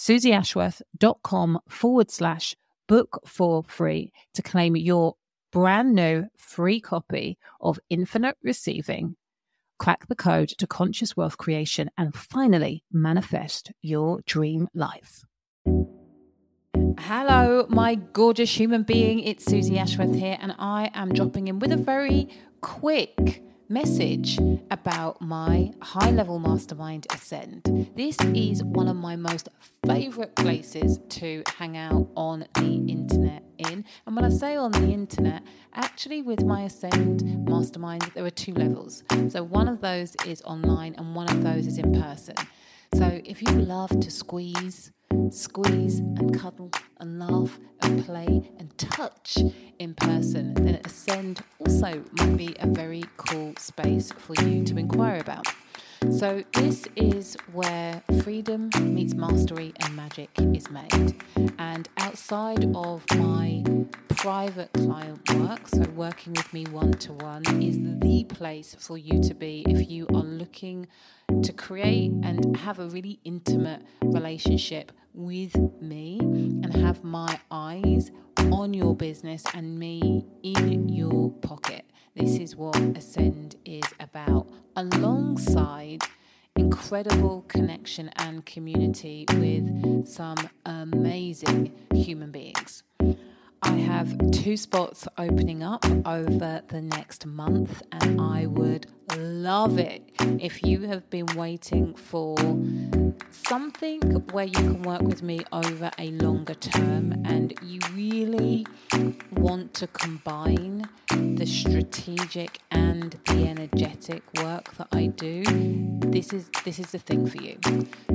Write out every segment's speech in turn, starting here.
suzyashworth.com forward slash book for free to claim your brand new free copy of Infinite Receiving. Crack the code to conscious wealth creation and finally manifest your dream life. Hello, my gorgeous human being. It's Suzy Ashworth here, and I am dropping in with a very quick message about my high level mastermind Ascend. This is one of my most favorite places to hang out on the internet in. And when I say on the internet, actually with my Ascend mastermind, there are two levels. So one of those is online and one of those is in person. So if you love to squeeze, squeeze and cuddle and laugh and play and touch in person, then Ascend also might be a very cool space for you to inquire about. So, this is where freedom meets mastery and magic is made. And outside of my private client work, so working with me one to one, is the place for you to be if you are looking to create and have a really intimate relationship with me and have my eyes on your business and me in your pocket. This is what Ascend is about, alongside incredible connection and community with some amazing human beings. I have two spots opening up over the next month, and I would love it if you have been waiting for something where you can work with me over a longer term and you really want to combine the strategic and the energetic work that I do, this is this is the thing for you.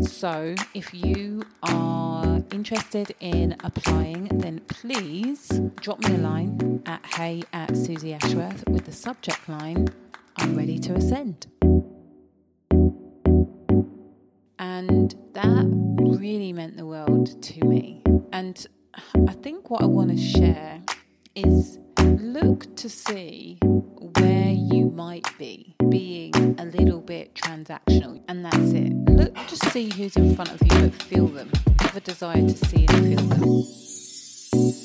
So if you are interested in applying, then please drop me a line at hey at Suzy Ashworth with the subject line I'm ready to ascend. And that really meant the world to me. And I think what I want to share is look to see where you might be being a little bit transactional. And that's it. Look to see who's in front of you, but feel them. Have a desire to see and feel them.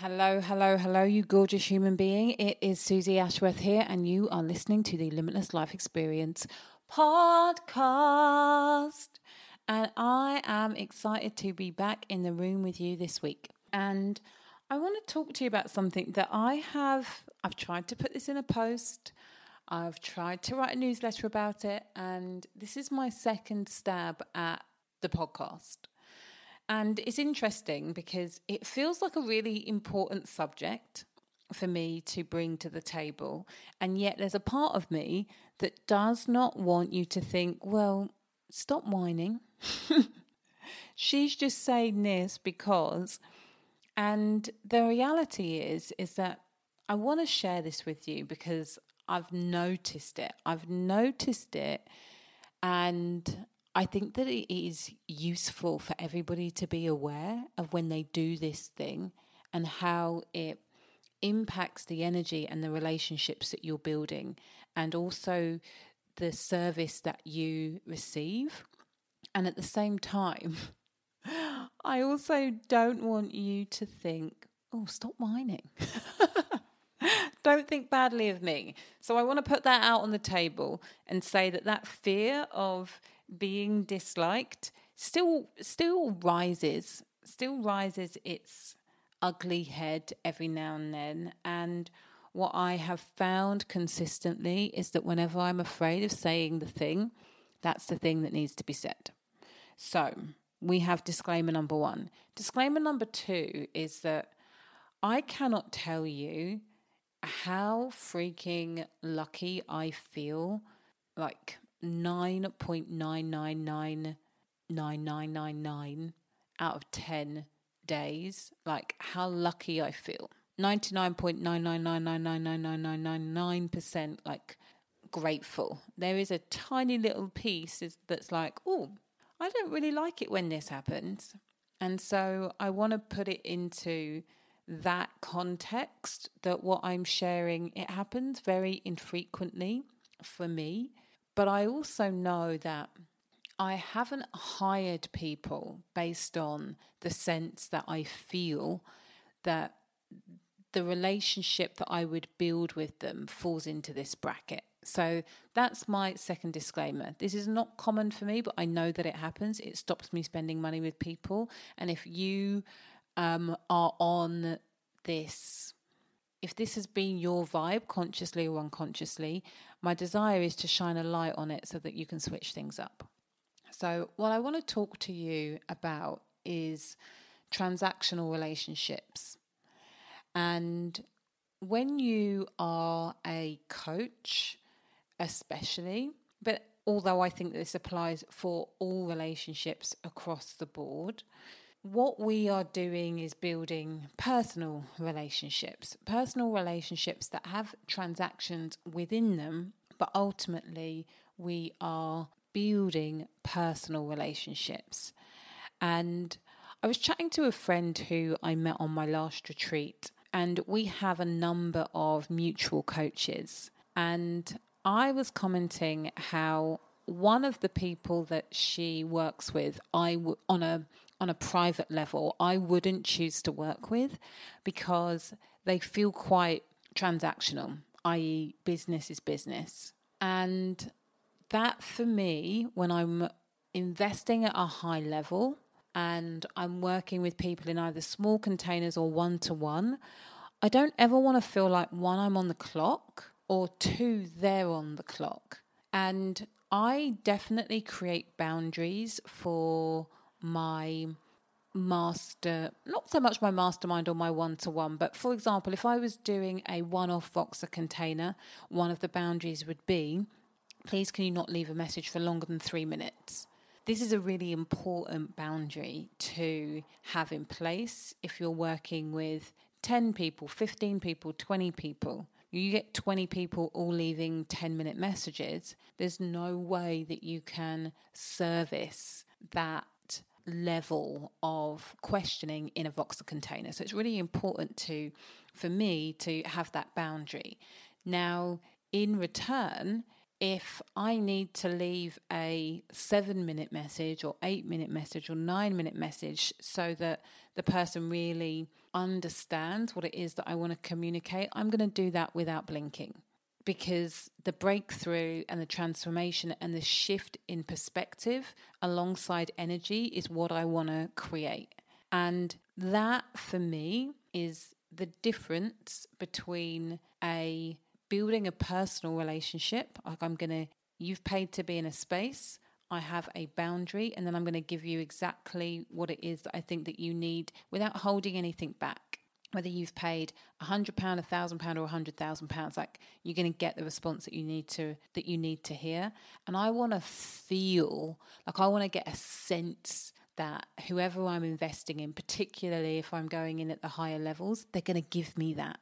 Hello, hello, hello, you gorgeous human being. It is Suzy Ashworth here, and you are listening to the Limitless Life Experience podcast. And I am excited to be back in the room with you this week. And I want to talk to you about something that I have, I've tried to put this in a post, I've tried to write a newsletter about it, and this is my second stab at the podcast. And it's interesting because it feels like a really important subject for me to bring to the table. And yet there's a part of me that does not want you to think, well, stop whining. She's just saying this because. And the reality is, is that I want to share this with you because I've noticed it. I've noticed it and I think that it is useful for everybody to be aware of when they do this thing and how it impacts the energy and the relationships that you're building and also the service that you receive. And at the same time, I also don't want you to think, oh, stop whining. don't think badly of me. So I want to put that out on the table and say that that fear of being disliked still still rises still rises its ugly head every now and then and what I have found consistently is that whenever I'm afraid of saying the thing, that's the thing that needs to be said. So we have disclaimer number one. Disclaimer number two is that I cannot tell you how freaking lucky I feel like 9.9999999 out of 10 days. Like how lucky I feel. 99.999999999% like grateful. There is a tiny little piece that's like, oh, I don't really like it when this happens. And so I want to put it into that context that what I'm sharing, it happens very infrequently for me. But I also know that I haven't hired people based on the sense that I feel that the relationship that I would build with them falls into this bracket. So that's my second disclaimer. This is not common for me, but I know that it happens. It stops me spending money with people. And if you um, are on this, if this has been your vibe, consciously or unconsciously, my desire is to shine a light on it so that you can switch things up. So, what I want to talk to you about is transactional relationships. And when you are a coach, especially, but although I think this applies for all relationships across the board, what we are doing is building personal relationships, personal relationships that have transactions within them, but ultimately we are building personal relationships. And I was chatting to a friend who I met on my last retreat, and we have a number of mutual coaches. And I was commenting how one of the people that she works with, I w- on a on a private level, I wouldn't choose to work with because they feel quite transactional, i.e., business is business. And that for me, when I'm investing at a high level, and I'm working with people in either small containers or one to one, I don't ever want to feel like one, I'm on the clock, or two, they're on the clock. And I definitely create boundaries for my master, not so much my mastermind or my one to one, but for example, if I was doing a one off Voxer container, one of the boundaries would be please can you not leave a message for longer than three minutes? This is a really important boundary to have in place if you're working with 10 people, 15 people, 20 people. You get 20 people all leaving 10 minute messages. There's no way that you can service that level of questioning in a Voxer container. So it's really important to, for me, to have that boundary. Now, in return, if I need to leave a seven minute message or eight minute message or nine minute message so that the person really understands what it is that I want to communicate, I'm going to do that without blinking because the breakthrough and the transformation and the shift in perspective alongside energy is what I want to create. And that for me is the difference between a building a personal relationship. Like I'm going to, you've paid to be in a space. I have a boundary, and then I'm going to give you exactly what it is that I think that you need without holding anything back. Whether you've paid a hundred pound, a thousand pound, or a hundred thousand pounds, like you're going to get the response that you need to that you need to hear. And I want to feel like I want to get a sense that whoever I'm investing in, particularly if I'm going in at the higher levels, they're going to give me that.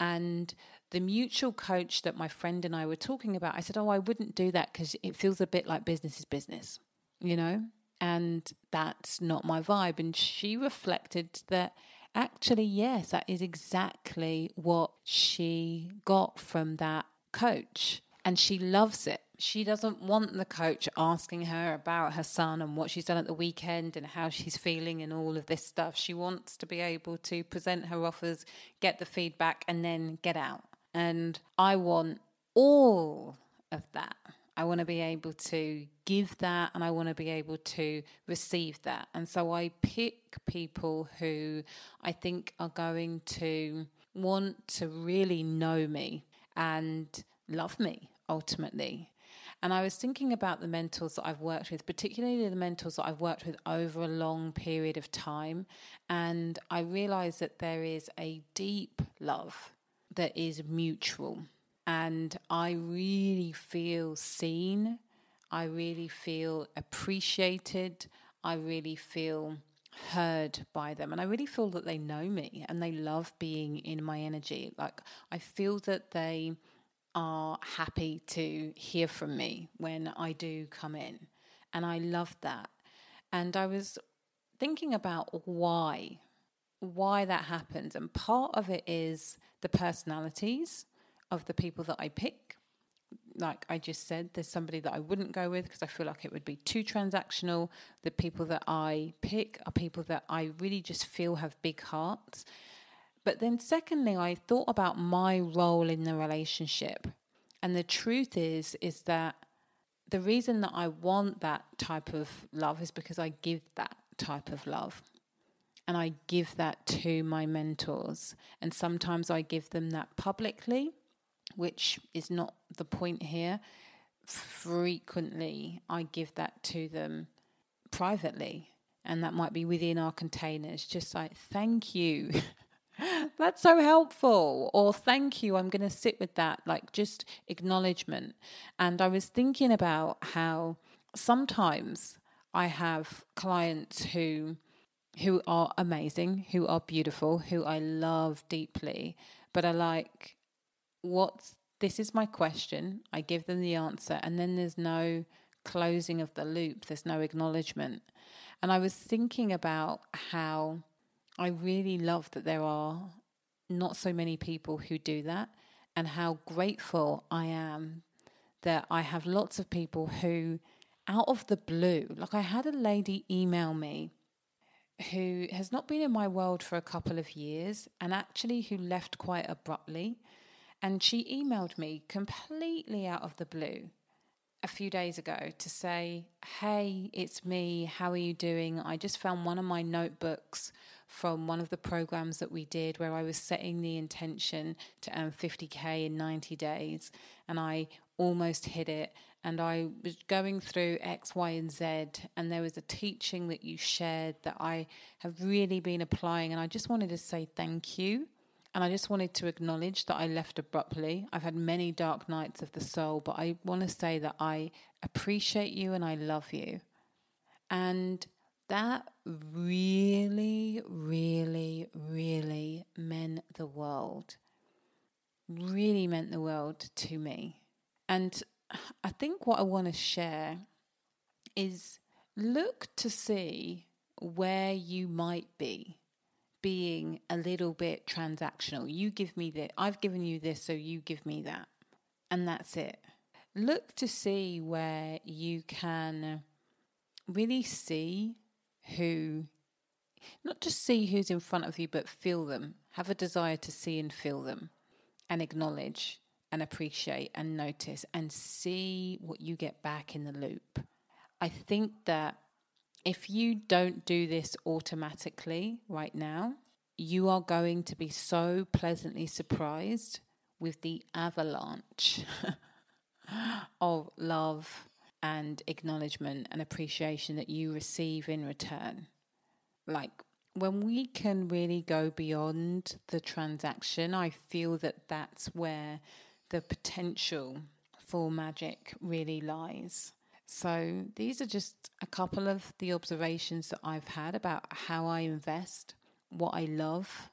And the mutual coach that my friend and I were talking about, I said, Oh, I wouldn't do that because it feels a bit like business is business, you know? And that's not my vibe. And she reflected that actually, yes, that is exactly what she got from that coach. And she loves it. She doesn't want the coach asking her about her son and what she's done at the weekend and how she's feeling and all of this stuff. She wants to be able to present her offers, get the feedback, and then get out. And I want all of that. I want to be able to give that and I want to be able to receive that. And so I pick people who I think are going to want to really know me and love me ultimately. And I was thinking about the mentors that I've worked with, particularly the mentors that I've worked with over a long period of time. And I realized that there is a deep love that is mutual. And I really feel seen. I really feel appreciated. I really feel heard by them. And I really feel that they know me and they love being in my energy. Like, I feel that they are happy to hear from me when I do come in. And I love that. And I was thinking about why why that happens. And part of it is the personalities of the people that I pick. Like I just said, there's somebody that I wouldn't go with because I feel like it would be too transactional. The people that I pick are people that I really just feel have big hearts. But then, secondly, I thought about my role in the relationship. And the truth is, is that the reason that I want that type of love is because I give that type of love and I give that to my mentors. And sometimes I give them that publicly, which is not the point here. Frequently, I give that to them privately, and that might be within our containers, just like, thank you. That's so helpful. Or thank you. I'm going to sit with that, like just acknowledgement. And I was thinking about how sometimes I have clients who who are amazing, who are beautiful, who I love deeply, but I like what's this is my question. I give them the answer, and then there's no closing of the loop, there's no acknowledgement. And I was thinking about how I really love that there are not so many people who do that, and how grateful I am that I have lots of people who, out of the blue, like I had a lady email me who has not been in my world for a couple of years and actually who left quite abruptly. And she emailed me completely out of the blue a few days ago to say, Hey, it's me. How are you doing? I just found one of my notebooks from one of the programs that we did where I was setting the intention to earn 50K in 90 days. And I almost hit it. And I was going through X, Y, and Z. And there was a teaching that you shared that I have really been applying. And I just wanted to say thank you. And I just wanted to acknowledge that I left abruptly. I've had many dark nights of the soul, but I want to say that I appreciate you and I love you. And that really, really, really meant the world. Really meant the world to me. And I think what I want to share is look to see where you might be being a little bit transactional. You give me this, I've given you this, so you give me that. And that's it. Look to see where you can really see who, not just see who's in front of you, but feel them. Have a desire to see and feel them and acknowledge and appreciate and notice and see what you get back in the loop. I think that if you don't do this automatically right now, you are going to be so pleasantly surprised with the avalanche of love and acknowledgement and appreciation that you receive in return. Like when we can really go beyond the transaction, I feel that that's where the potential for magic really lies. So, these are just a couple of the observations that I've had about how I invest, what I love,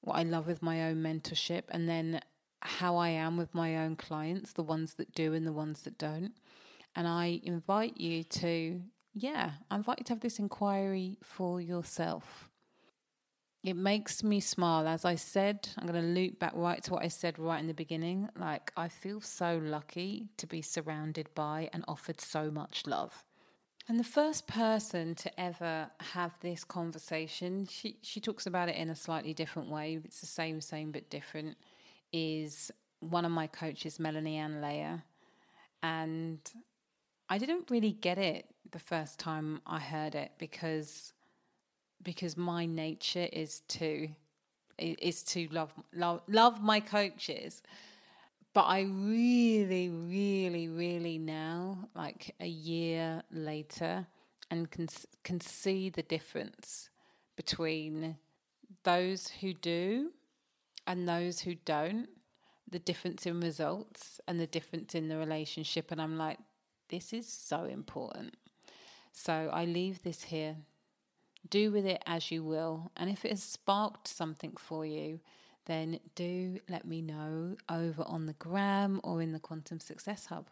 what I love with my own mentorship, and then how I am with my own clients, the ones that do and the ones that don't. And I invite you to, yeah, I invite you to have this inquiry for yourself. It makes me smile. As I said, I'm going to loop back right to what I said right in the beginning. Like, I feel so lucky to be surrounded by and offered so much love. And the first person to ever have this conversation, she, she talks about it in a slightly different way. It's the same, same, but different, is one of my coaches, Melanie Ann Layer. And I didn't really get it the first time I heard it because because my nature is to is to love love love my coaches. But i really really really now like a year later and can can see the difference between those who do and those who don't the difference in results and the difference in the relationship. And i'm like this is so important. So i leave this here do with it as you will. And if it has sparked something for you, then do let me know over on the gram or in the Quantum Success Hub.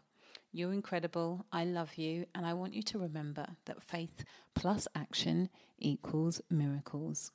You're incredible. I love you. And I want you to remember that faith plus action equals miracles.